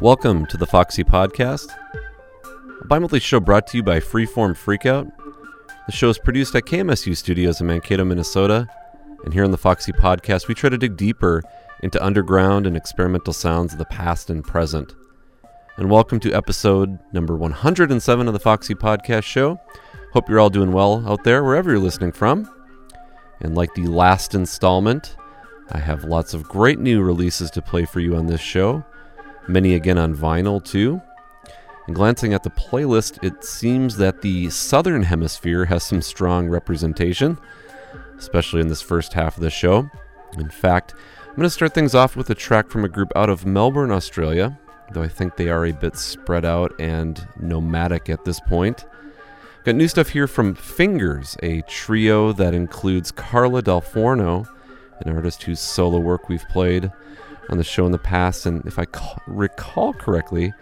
Welcome to the Foxy Podcast, a bi monthly show brought to you by Freeform Freakout. The show is produced at KMSU Studios in Mankato, Minnesota. And here on the Foxy Podcast, we try to dig deeper into underground and experimental sounds of the past and present. And welcome to episode number 107 of the Foxy Podcast Show. Hope you're all doing well out there, wherever you're listening from. And like the last installment, I have lots of great new releases to play for you on this show many again on vinyl too. And glancing at the playlist, it seems that the Southern Hemisphere has some strong representation, especially in this first half of the show. In fact, I'm going to start things off with a track from a group out of Melbourne, Australia, though I think they are a bit spread out and nomadic at this point. Got new stuff here from Fingers, a trio that includes Carla dal Forno, an artist whose solo work we've played on the show in the past, and if I recall correctly,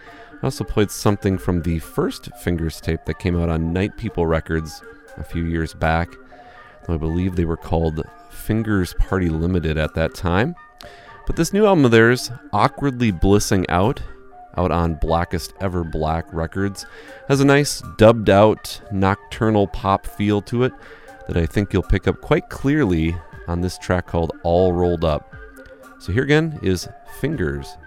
I also played something from the first Fingers tape that came out on Night People Records a few years back. I believe they were called Fingers Party Limited at that time. But this new album of theirs, Awkwardly Blissing Out, out on Blackest Ever Black Records, has a nice dubbed out nocturnal pop feel to it that I think you'll pick up quite clearly on this track called All Rolled Up. So here again is Fingers.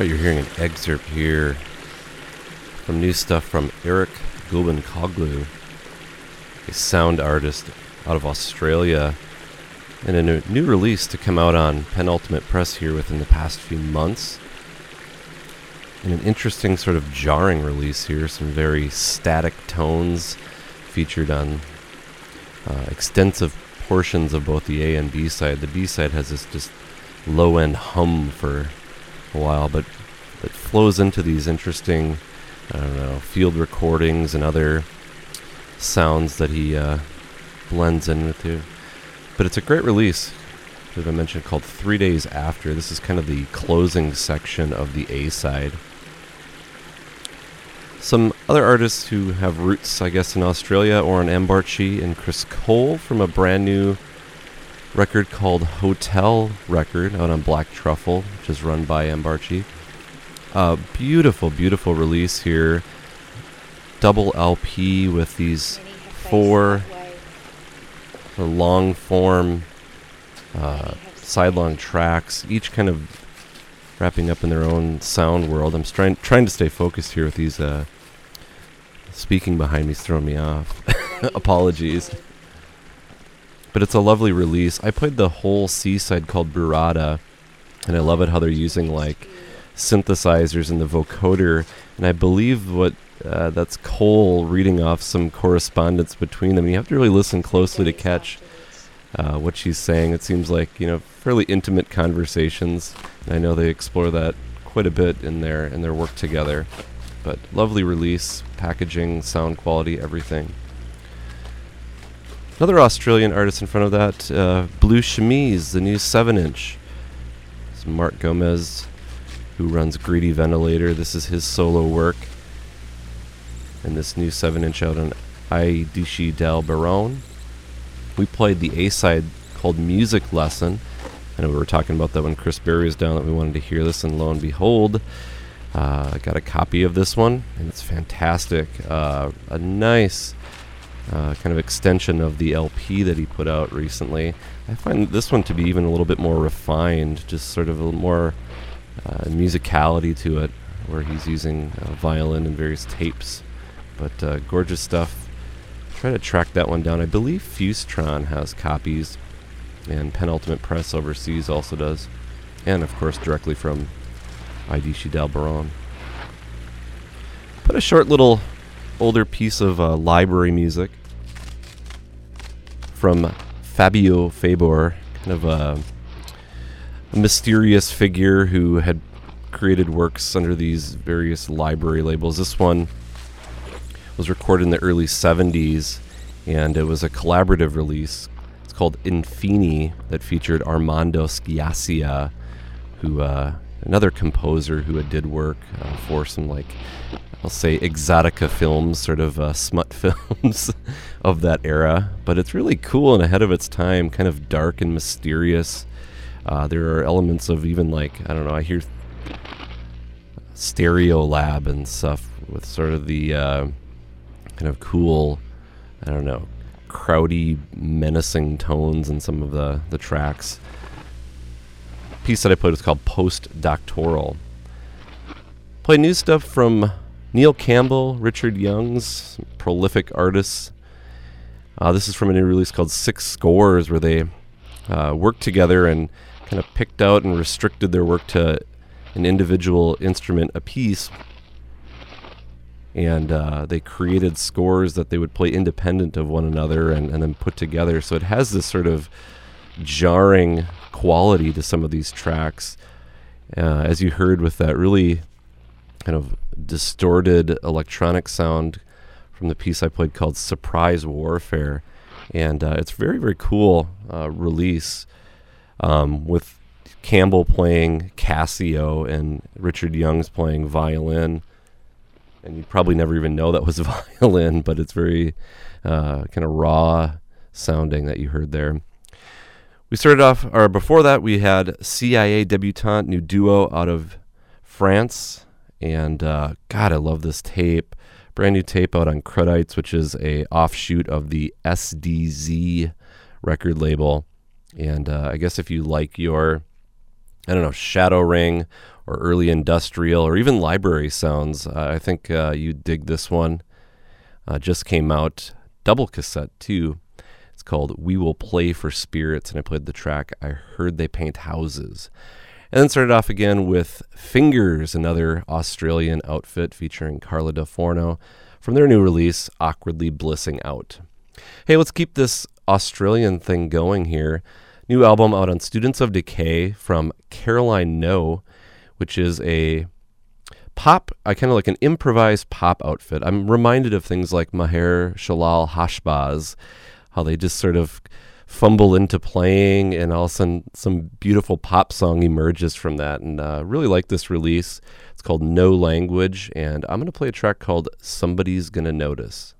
Right, you're hearing an excerpt here from new stuff from Eric Gulbenkoglu, a sound artist out of Australia, and a new- new release to come out on Penultimate Press here within the past few months. And an interesting, sort of jarring release here. Some very static tones featured on uh, extensive portions of both the A and B side. The B side has this just low end hum for a while, but it flows into these interesting, I don't know, field recordings and other sounds that he uh, blends in with you. But it's a great release, as I mentioned, called Three Days After. This is kind of the closing section of the A side. Some other artists who have roots, I guess, in Australia or Oren Ambarchi and Crys Cole from a brand new record called Hotel Record out on Black Truffle, which is run by Ambarchi. Uh, beautiful, beautiful release here. Double LP with these four of long form uh, sidelong tracks, each kind of wrapping up in their own sound world. I'm trying trying to stay focused here with these. Uh, speaking behind me's throwing me off. Apologies. But it's a lovely release. I played the whole C-side called Burrata, and I love it how they're using like synthesizers in the vocoder, and I believe what uh, that's Cole reading off some correspondence between them. You have to really listen closely to catch uh, what she's saying. It seems like you know fairly intimate conversations. And I know they explore that quite a bit in their in their work together. But lovely release, packaging, sound quality, everything. Another Australian artist in front of that, uh, Blue Chemise, the new 7 inch. It's Mark Gomes, who runs Greedy Ventilator. This is his solo work. And this new 7 inch out on I Dischi del Barone. We played the A side called Music Lesson. I know we were talking about that when Chris Berry was down that we wanted to hear this, and lo and behold, uh, I got a copy of this one, and it's fantastic. Uh, a nice uh, kind of extension of the LP that he put out recently. I find this one to be even a little bit more refined, just sort of a little more uh, musicality to it, where he's using uh, violin and various tapes. But uh, gorgeous stuff. Try to track that one down. I believe Fusetron has copies, and Penultimate Press overseas also does, and of course directly from I Dischi del Baron. Put a short little older piece of uh, library music from Fabio Fabor, kind of a, mysterious figure who had created works under these various library labels. This one was recorded in the early 70s and it was a collaborative release. It's called Infini that featured Armando Sciascia, who uh, another composer who had did work uh, for some like I'll say exotica films, sort of uh, smut films of that era. But it's really cool and ahead of its time, kind of dark and mysterious. Uh, there are elements of even like I don't know. I hear Stereolab and stuff with sort of the uh, kind of cool, I don't know, crowdy, menacing tones in some of the the tracks. Piece that I played was called Post Doctoral. Play new stuff from Neil Campbell, Richard Youngs, prolific artists. Uh, this is from a new release called Six Scores, where they uh, worked together and kind of picked out and restricted their work to an individual instrument apiece. And uh, they created scores that they would play independent of one another and, and then put together. So it has this sort of jarring quality to some of these tracks. Uh, as you heard with that really kind of distorted electronic sound from the piece I played called Surprise Warfare. And uh, it's very, very cool uh, release um, with Campbell playing Casio and Richard Youngs playing violin. And you'd probably never even know that was violin, but it's very uh, kind of raw sounding that you heard there. We started off, or before that, we had CIA Debutante, new duo out of France. And uh, God, I love this tape. Brand new tape out on Crudites, which is a offshoot of the SDZ record label. And uh, I guess if you like your I don't know, Shadow Ring or early industrial or even library sounds. Uh, I think uh, you dig this one. Uh, just came out, double cassette too. It's called We Will Play for Spirits, and I played the track I Heard They Paint Houses. And then started off again with Fingers, another Australian outfit featuring Carla dal Forno from their new release, Awkwardly Blissing Out. Hey, let's keep this Australian thing going here. New album out on Students of Decay from Caroline No, which is a pop, I kind of like an improvised pop outfit. I'm reminded of things like Maher Shalal Hash Baz, how they just sort of fumble into playing, and all of a sudden some beautiful pop song emerges from that. And uh, really like this release. It's called No Language, and I'm going to play a track called Somebody's Gonna Notice.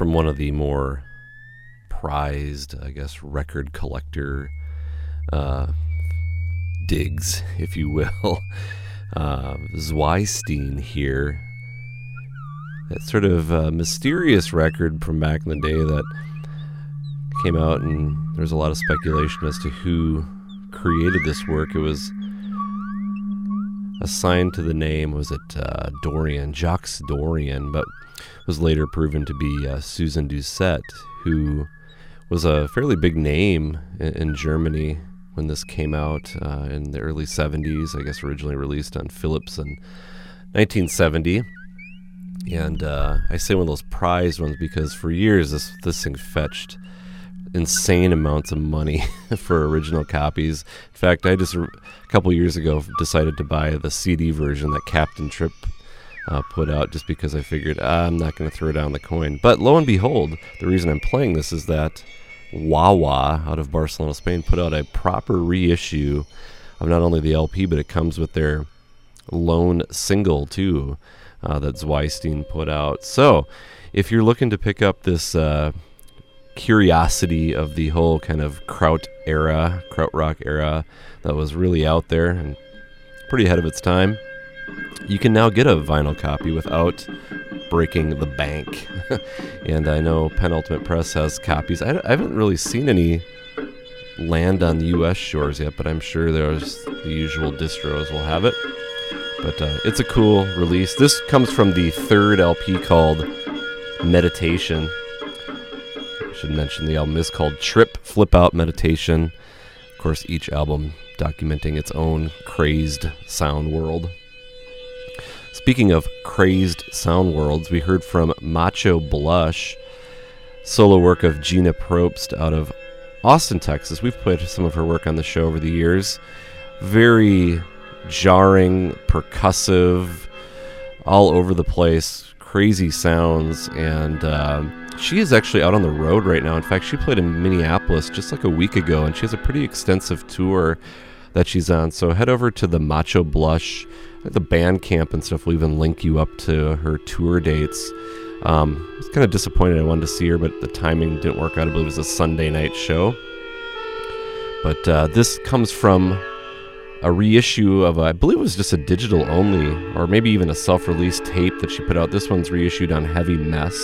From one of the more prized, I guess, record collector uh, digs, if you will. Uh, Zweistein here. That sort of uh, mysterious record from back in the day that came out, and there's a lot of speculation as to who created this work. It was assigned to the name, was it uh, Dorian, Jacques Dorian, but was later proven to be uh, Suzanne Doucet, who was a fairly big name in, in Germany when this came out uh, in the early 70s. I guess originally released on Philips in 1970. And uh, I say one of those prized ones because for years this this thing fetched insane amounts of money for original copies. In fact, I just a couple years ago decided to buy the CD version that Captain Trip uh, put out just because I figured ah, I'm not going to throw down the coin. But lo and behold, the reason I'm playing this is that Wah Wah out of Barcelona, Spain, put out a proper reissue of not only the LP, but it comes with their lone single too uh, that Zweistein put out. So, if you're looking to pick up this uh, curiosity of the whole kind of kraut era, krautrock era that was really out there and pretty ahead of its time, you can now get a vinyl copy without breaking the bank. and I know Penultimate Press has copies. I, I haven't really seen any land on the U.S. shores yet, but I'm sure there's the usual distros will have it. But uh, it's a cool release. This comes from the third LP called Meditation. I should mention the album is called Trip Flip Out Meditation. Of course, each album documenting its own crazed sound world. Speaking of crazed sound worlds, we heard from Macho Blush, solo work of Gina Probst out of Austin, Texas. We've played some of her work on the show over the years. Very jarring, percussive, all over the place, crazy sounds, and uh, she is actually out on the road right now. In fact, she played in Minneapolis just like a week ago, and she has a pretty extensive tour that she's on. So head over to the Macho Blush, the Bandcamp and stuff. will even link you up to her tour dates. Um, I was kind of disappointed. I wanted to see her, but the timing didn't work out. I believe it was a Sunday night show. But uh, this comes from a reissue of, a, I believe it was just a digital only, or maybe even a self release tape that she put out. This one's reissued on Heavy Mess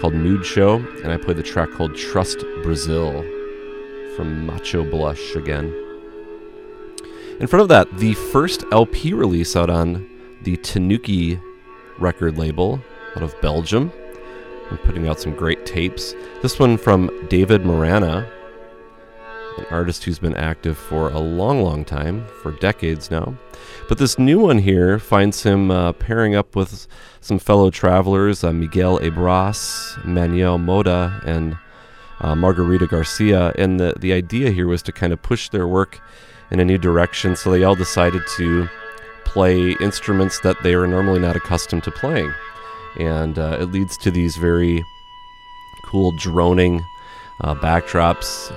called Mood Show, and I played the track called Trust Brazil from Macho Blush again. In front of that, the first LP release out on the Tanuki record label out of Belgium. I'm putting out some great tapes. This one from David Maranha, an artist who's been active for a long, long time, for decades now. But this new one here finds him uh, pairing up with some fellow travelers, uh, Miguel Ebras, Manuel Mota, and uh, Margarida Garcia. And the, the idea here was to kind of push their work in a new direction. So they all decided to play instruments that they are normally not accustomed to playing. And uh, it leads to these very cool droning uh, backdrops.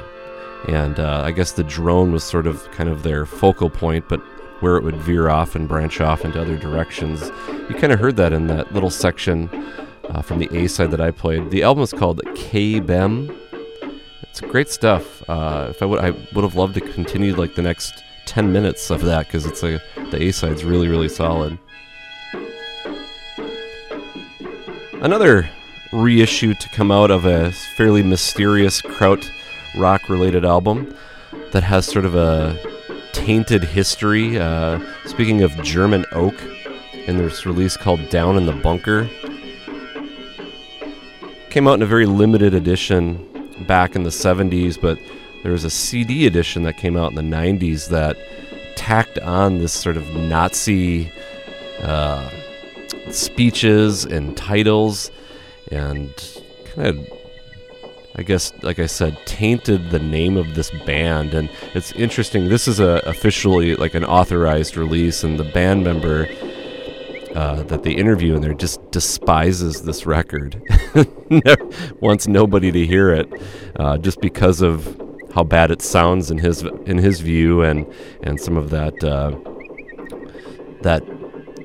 And uh, I guess the drone was sort of kind of their focal point, but where it would veer off and branch off into other directions. You kind of heard that in that little section uh, from the A side that I played. The album is called K Bem it's great stuff. Uh, if I would, I would have loved to continue like the next ten minutes of that because it's a the A side's really really solid. Another reissue to come out of a fairly mysterious kraut rock related album that has sort of a tainted history. Uh, speaking of German Oak, in this release called Down in the Bunker, came out in a very limited edition back in the 70s, but there was a CD edition that came out in the 90s that tacked on this sort of Nazi uh, speeches and titles and kind of I guess, like I said, tainted the name of this band. And it's interesting. This is a officially like an authorized release, and the band member uh, that they interview in there just despises this record, wants nobody to hear it, uh, just because of how bad it sounds in his in his view, and and some of that uh, that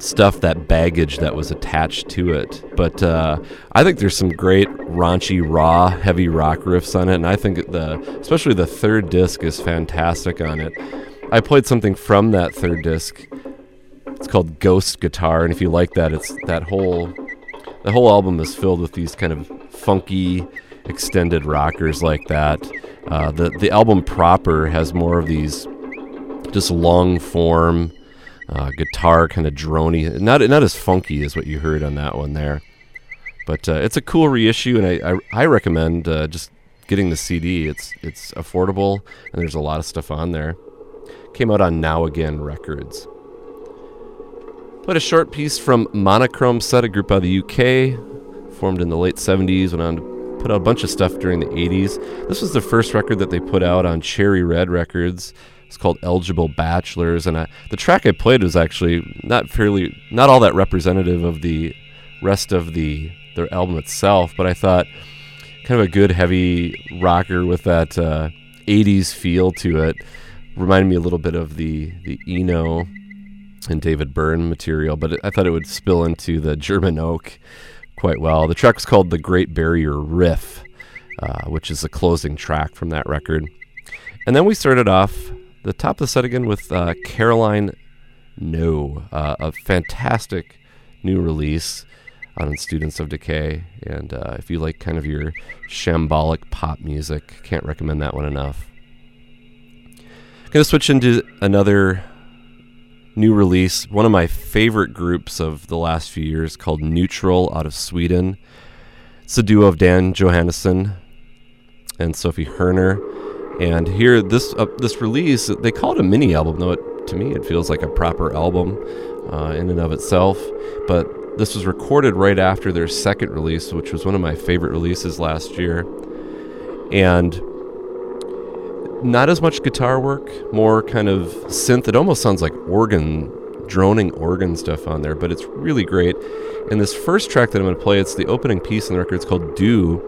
stuff, that baggage that was attached to it. But uh, I think there's some great raunchy, raw, heavy rock riffs on it, and I think the especially the third disc is fantastic on it. I played something from that third disc. It's called Ghost Guitar, and if you like that, it's that whole the whole album is filled with these kind of funky extended rockers like that. Uh, the the album proper has more of these just long form uh, guitar kind of drony, not not as funky as what you heard on that one there. But uh, it's a cool reissue, and I I, I recommend uh, just getting the CD. It's it's affordable, and there's a lot of stuff on there. Came out on Now Again Records. Played a short piece from Monochrome Set, a group out of the UK, formed in the late 70s, went on to put out a bunch of stuff during the 80s. This was the first record that they put out on Cherry Red Records. It's called Eligible Bachelors, and I, the track I played was actually not fairly, not all that representative of the rest of the their album itself. But I thought kind of a good heavy rocker with that uh, 80s feel to it reminded me a little bit of the the Eno and David Byrne material, but I thought it would spill into the German Oak quite well. The track was called The Great Barrier Riff, uh, which is the closing track from that record. And then we started off the top of the set again with uh, Caroline No, uh, a fantastic new release on Students of Decay. And uh, if you like kind of your shambolic pop music, can't recommend that one enough. Gonna switch into another new release, one of my favorite groups of the last few years called Neutral out of Sweden. It's a duo of Dan Johannesson and Sofie Herner. And here, this uh, this release, they call it a mini album, though it, to me it feels like a proper album uh, in and of itself. But this was recorded right after their second release, which was one of my favorite releases last year. And not as much guitar work, more kind of synth. It almost sounds like organ, droning organ stuff on there, but it's really great. And this first track that I'm going to play, it's the opening piece on the record. It's called "Do,"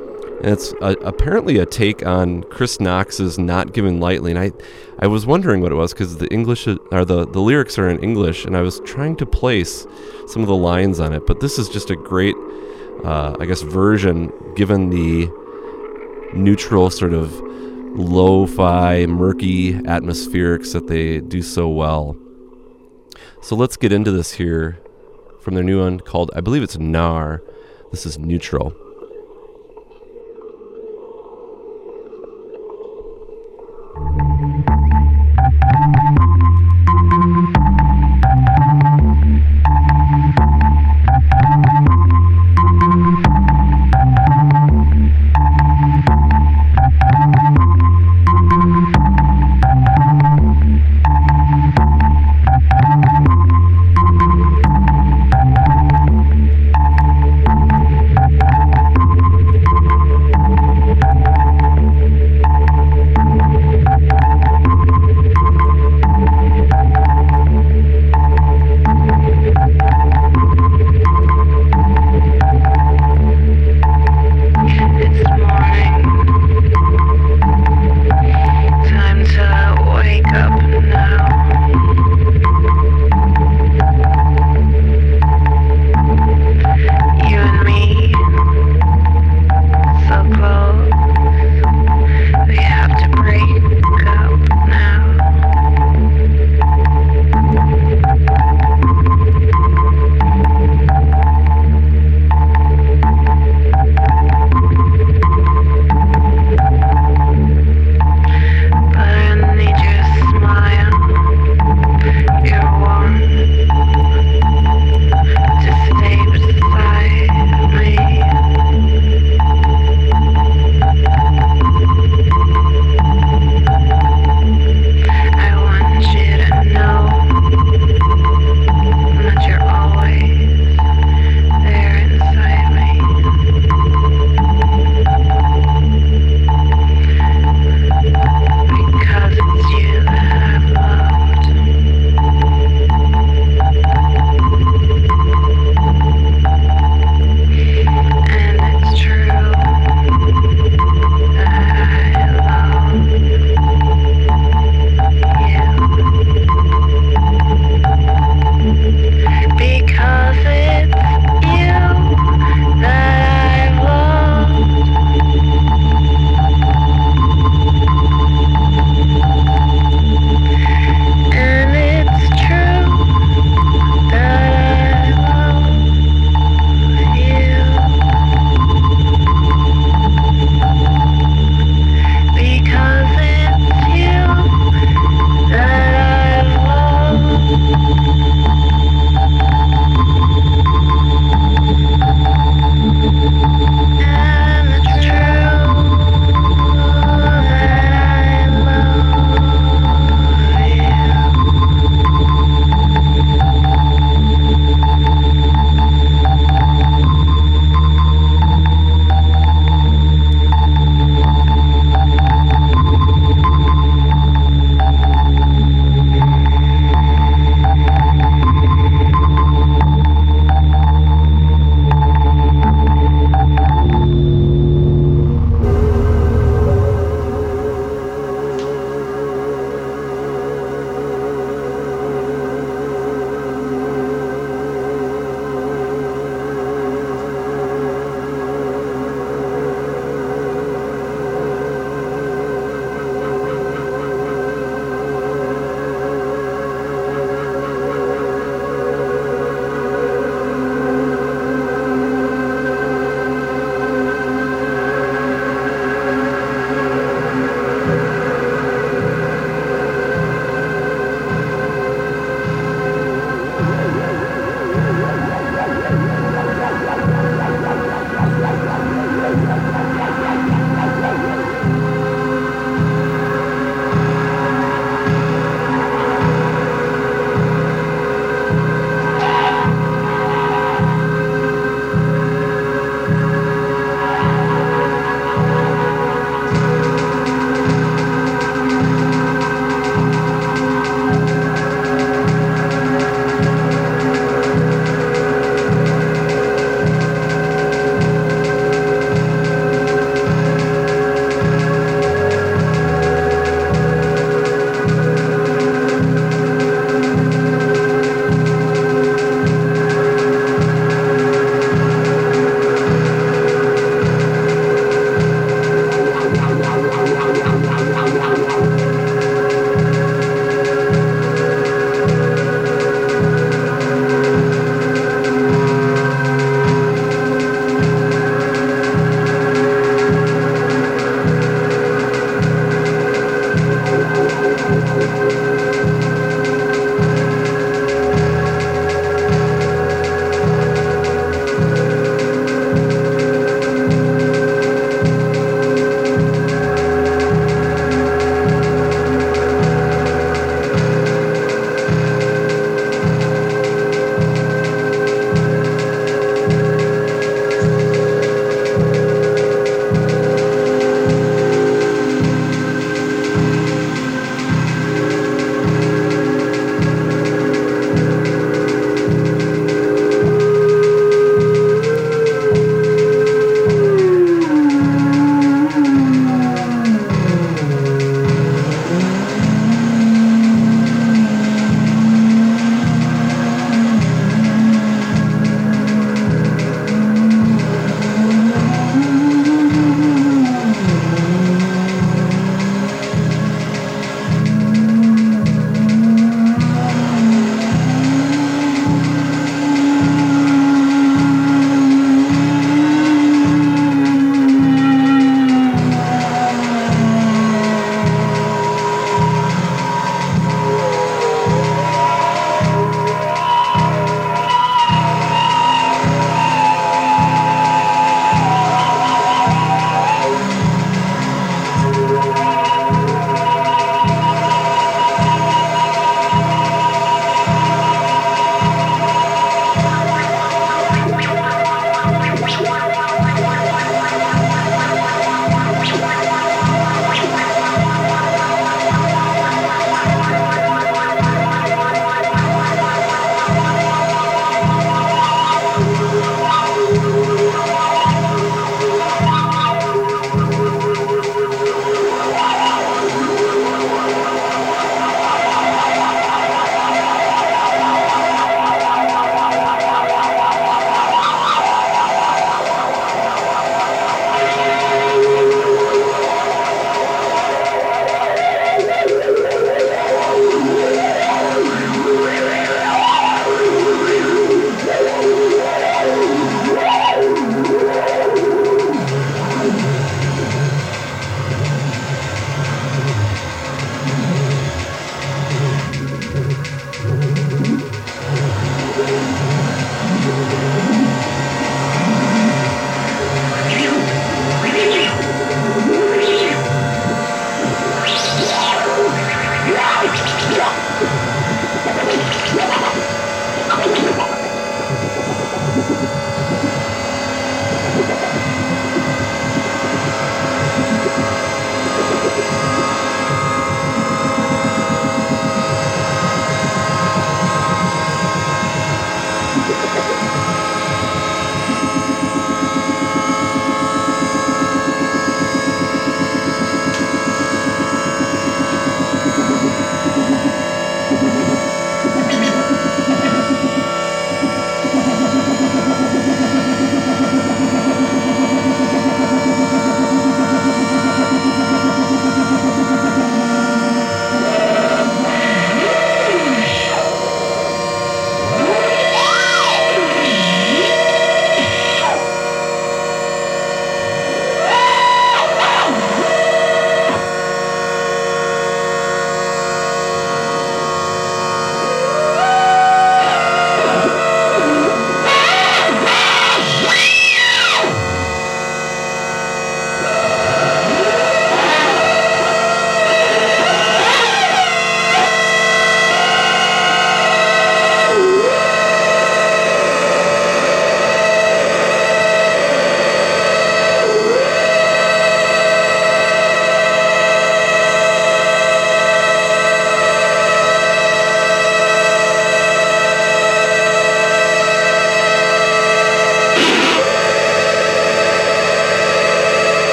and it's a, apparently a take on Chris Knox's "Not Given Lightly." And I, I was wondering what it was because the English or the the lyrics are in English, and I was trying to place some of the lines on it. But this is just a great, uh, I guess, version given the neutral sort of lo-fi, murky atmospherics that they do so well. So let's get into this here from their new one called, I believe it's Nar. This is Neutral.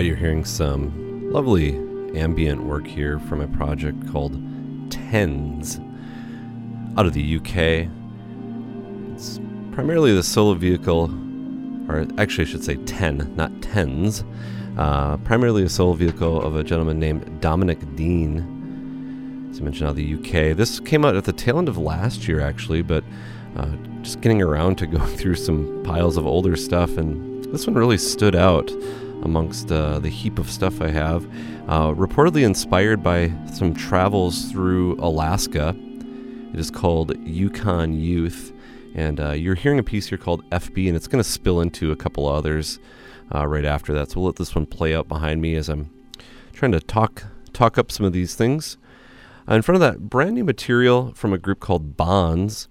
You're hearing some lovely ambient work here from a project called Tens out of the UK. It's primarily the solo vehicle, or actually, I should say 10, not tens. Uh, primarily a solo vehicle of a gentleman named Dominic Dean. As I mentioned, out of the UK. This came out at the tail end of last year, actually, but uh, just getting around to going through some piles of older stuff, and this one really stood out amongst uh, the heap of stuff I have. Uh, reportedly inspired by some travels through Alaska. It is called Yukon Youth. And uh, you're hearing a piece here called FB, and it's going to spill into a couple others uh, right after that. So we'll let this one play out behind me as I'm trying to talk talk up some of these things. Uh, in front of that, brand new material from a group called Bonds,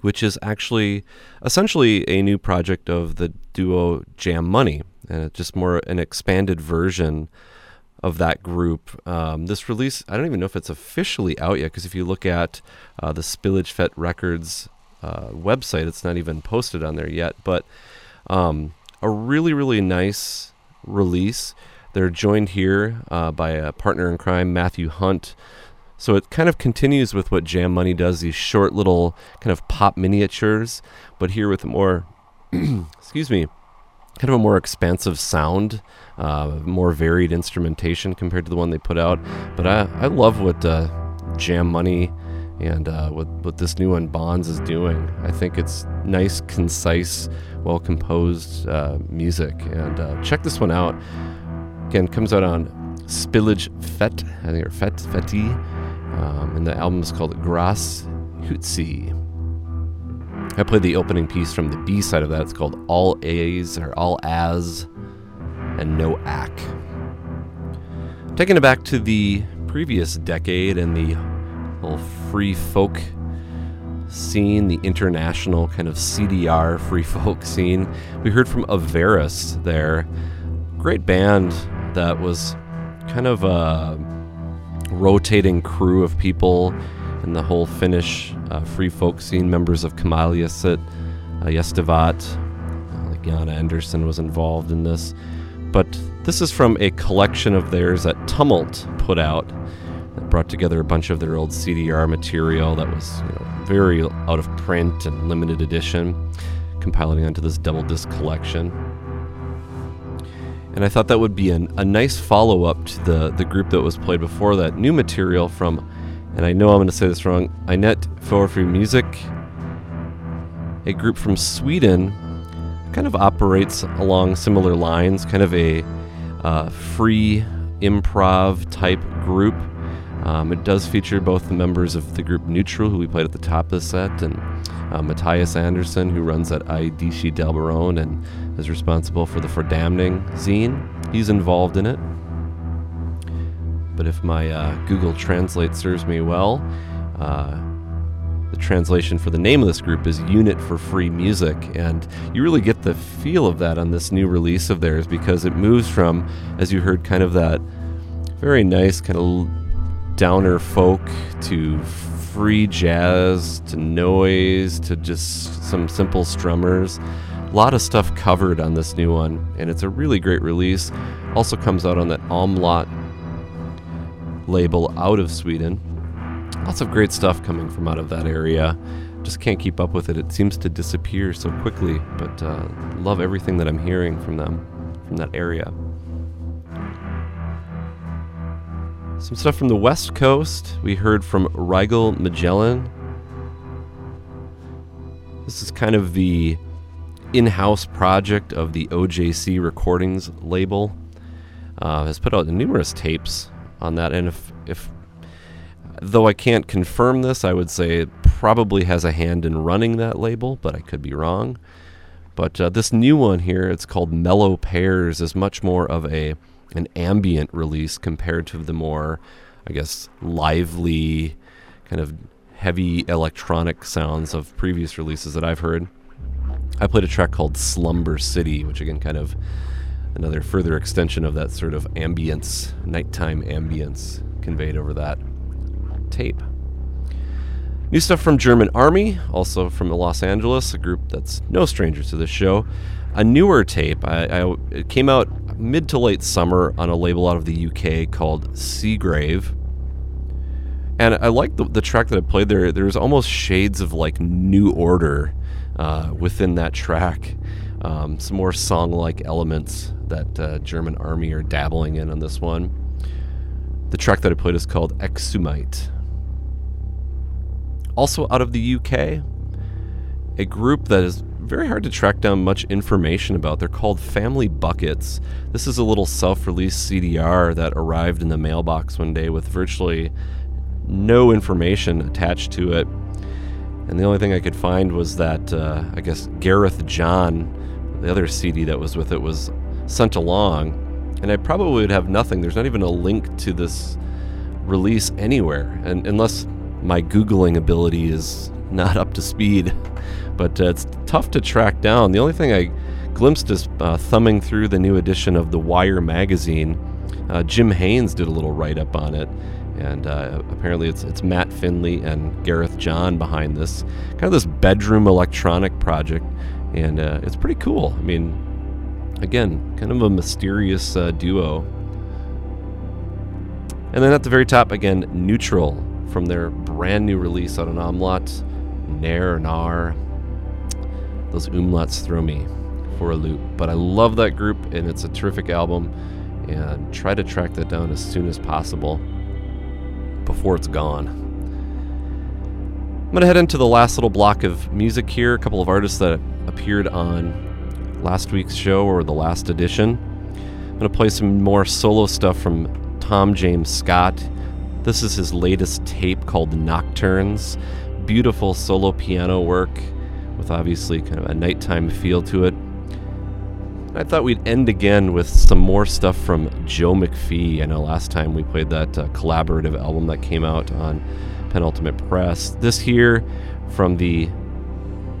which is actually essentially a new project of the duo Jam Money, and it's just more an expanded version of that group. Um, this release, I don't even know if it's officially out yet, because if you look at uh, the Spillage Fet Records uh, website. It's not even posted on there yet, but um, a really, really nice release. They're joined here uh, by a partner in crime, Matthew Hunt. So it kind of continues with what Jam Money does, these short little kind of pop miniatures, but here with more, excuse me, kind of a more expansive sound, uh, more varied instrumentation compared to the one they put out. But I, I love what uh, Jam Money and uh, what, what this new one, Bonds, is doing. I think it's nice, concise, well composed uh, music. And uh, check this one out. Again, comes out on Spillage Fet, I think, or Fet Feti. Um, and the album is called Grass Hootsie. I played the opening piece from the B side of that. It's called All A's or All As and No Ack. Taking it back to the previous decade and the little free folk scene, the international kind of CDR free folk scene. We heard from Avarus there. Great band that was kind of a rotating crew of people in the whole Finnish uh, free folk scene. Members of Kamaaliasit, uh, Yestavat, uh, like Jana Anderson was involved in this. But this is from a collection of theirs that Tumult put out that brought together a bunch of their old CDR material that was you know, very out of print and limited edition, compiling onto this double disc collection. And I thought that would be an, a nice follow up to the, the group that was played before that, new material from, and I know I'm going to say this wrong, Inet for Free Music, a group from Sweden, kind of operates along similar lines, kind of a uh, free improv type group. Um, it does feature both the members of the group Neutral, who we played at the top of the set, and uh, Matthias Anderson, who runs at I Dischi del Barone and is responsible for the Fördämning zine. He's involved in it. But if my uh, Google Translate serves me well, uh, the translation for the name of this group is Unit for Free Music, and you really get the feel of that on this new release of theirs because it moves from, as you heard, kind of that very nice kind of downer folk to free jazz to noise to just some simple strummers. Lot of stuff covered on this new one, and it's a really great release. Also comes out on that Omlott label out of Sweden. Lots of great stuff coming from out of that area. Just can't keep up with it. It seems to disappear so quickly, but uh, love everything that I'm hearing from them, from that area. Some stuff from the West Coast. We heard from Rigel Magellan. This is kind of the in house project of the OJC Recordings label. Uh, has put out numerous tapes on that, and if, if though I can't confirm this, I would say it probably has a hand in running that label, but I could be wrong. But uh, this new one here, it's called Mellow Pears, is much more of a an ambient release compared to the more, I guess, lively, kind of heavy electronic sounds of previous releases that I've heard. I played a track called Slumber City, which again kind of another further extension of that sort of ambience, nighttime ambience conveyed over that tape. New stuff from German Army, also from Los Angeles, a group that's no stranger to this show. A newer tape. I, I, it came out mid to late summer on a label out of the UK called Seagrave. And I like the, the track that I played there. There's almost shades of like New Order uh, within that track. Um, some more song like elements that uh, German Army are dabbling in on this one. The track that I played is called Exumite. Also out of the UK, a group that is very hard to track down much information about. They're called Family Buckets. This is a little self release CDR that arrived in the mailbox one day with virtually no information attached to it. And the only thing I could find was that, uh, I guess, Gareth John, the other CD that was with it, was sent along. And I probably would have nothing. There's not even a link to this release anywhere. And unless my Googling ability is not up to speed. But uh, it's tough to track down. The only thing I glimpsed is uh, thumbing through the new edition of The Wire magazine. Uh, Jim Haynes did a little write up on it. And uh, apparently, it's, it's Matt Finley and Gareth John behind this kind of this bedroom electronic project. And uh, it's pretty cool. I mean, again, kind of a mysterious uh, duo. And then at the very top, again, Neutral from their brand new release on an Omlott, Nair Nar. Those umlauts throw me for a loop. But I love that group, and it's a terrific album. And try to track that down as soon as possible before it's gone. I'm going to head into the last little block of music here. A couple of artists that appeared on last week's show or the last edition. I'm going to play some more solo stuff from Tom James Scott. This is his latest tape called Nocturnes. Beautiful solo piano work with obviously kind of a nighttime feel to it. I thought we'd end again with some more stuff from Joe McPhee. I know last time we played that uh, collaborative album that came out on Penultimate Press. This here from the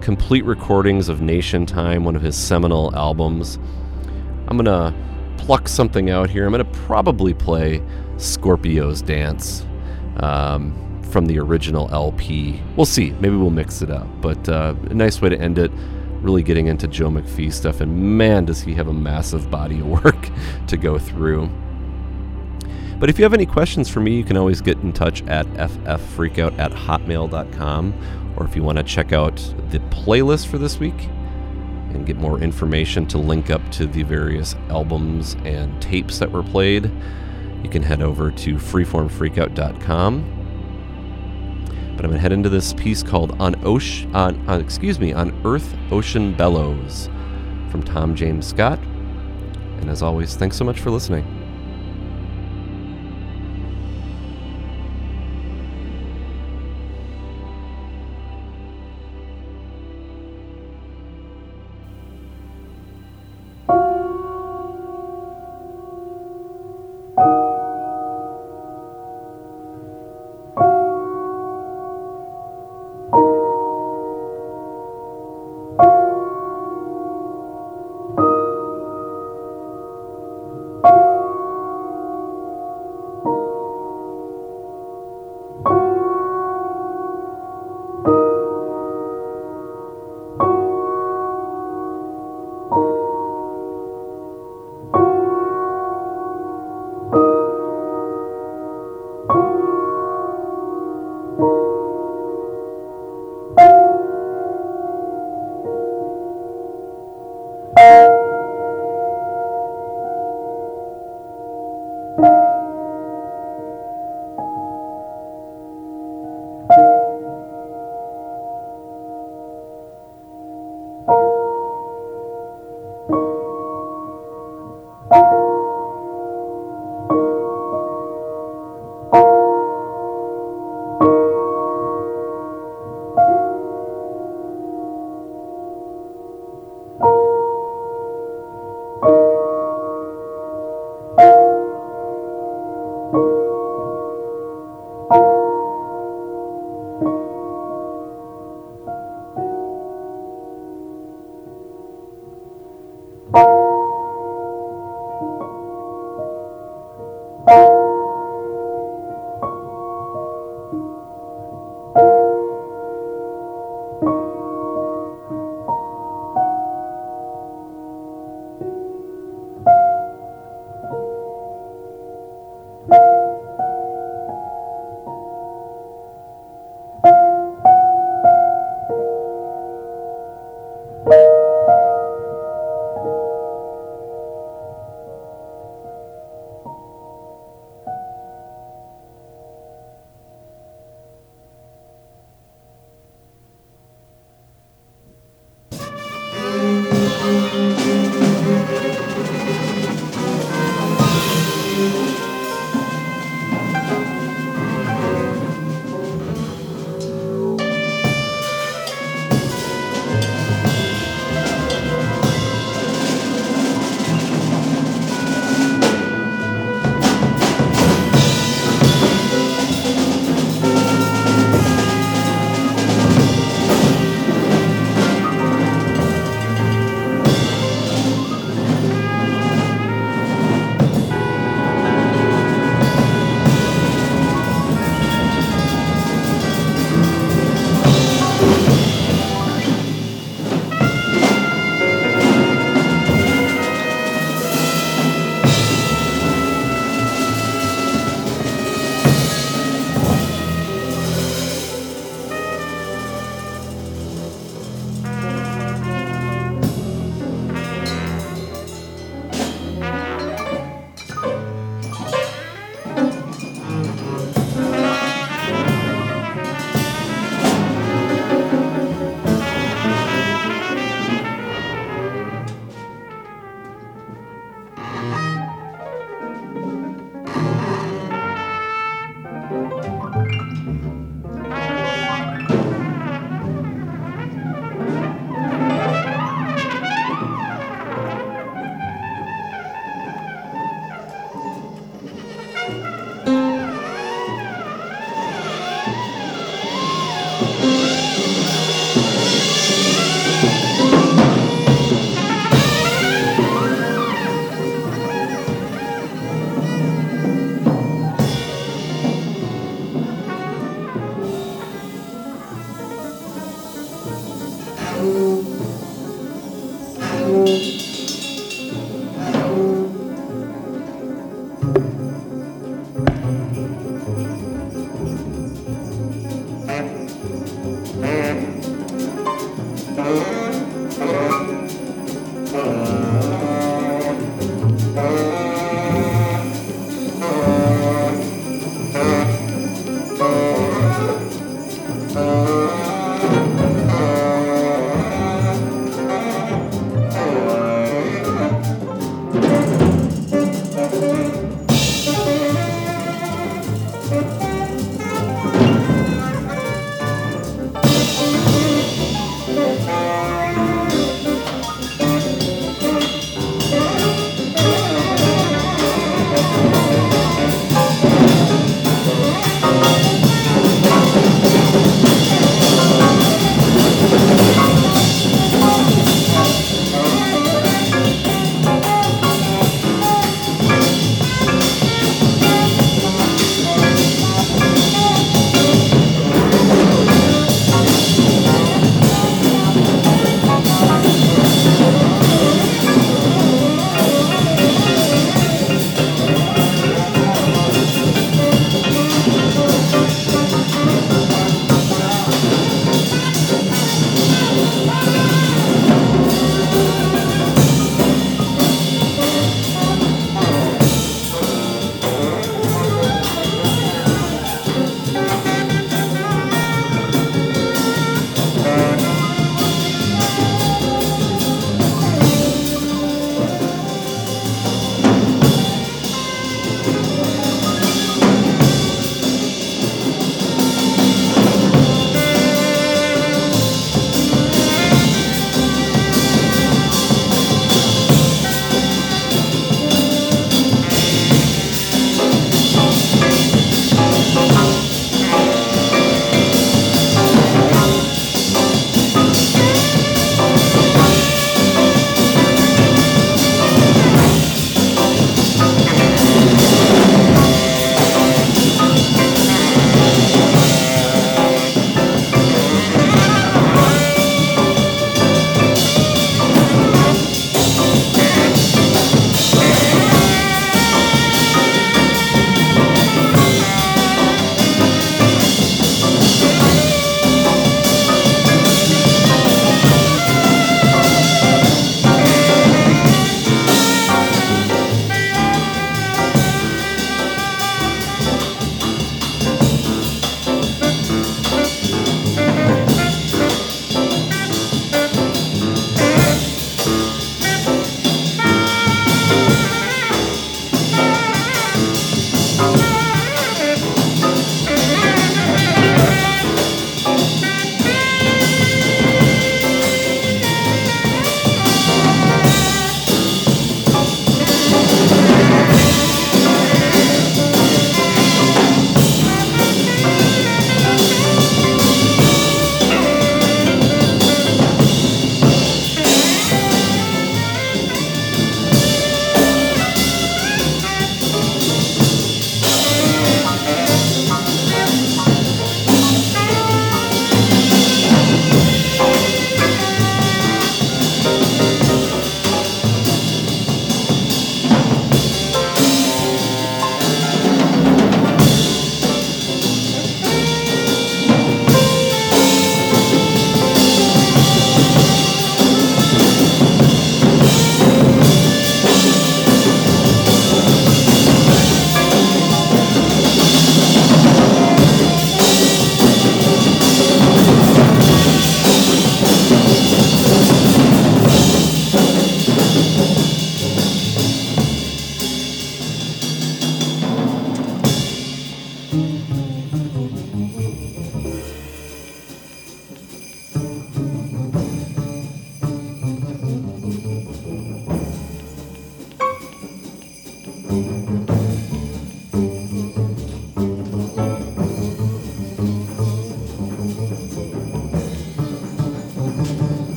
complete recordings of Nation Time, one of his seminal albums. I'm going to pluck something out here. I'm going to probably play Scorpio's Dance um, from the original LP. We'll see. Maybe we'll mix it up. But uh, a nice way to end it really getting into Joe McPhee stuff, and man, does he have a massive body of work to go through. But if you have any questions for me, you can always get in touch at ffreakout at hotmail.com, or if you want to check out the playlist for this week and get more information to link up to the various albums and tapes that were played, you can head over to freeformfreakout.com but I'm gonna head into this piece called "On Ocean," on, on excuse me, on Earth, Ocean Bellows, from Tom James Scott. And as always, thanks so much for listening.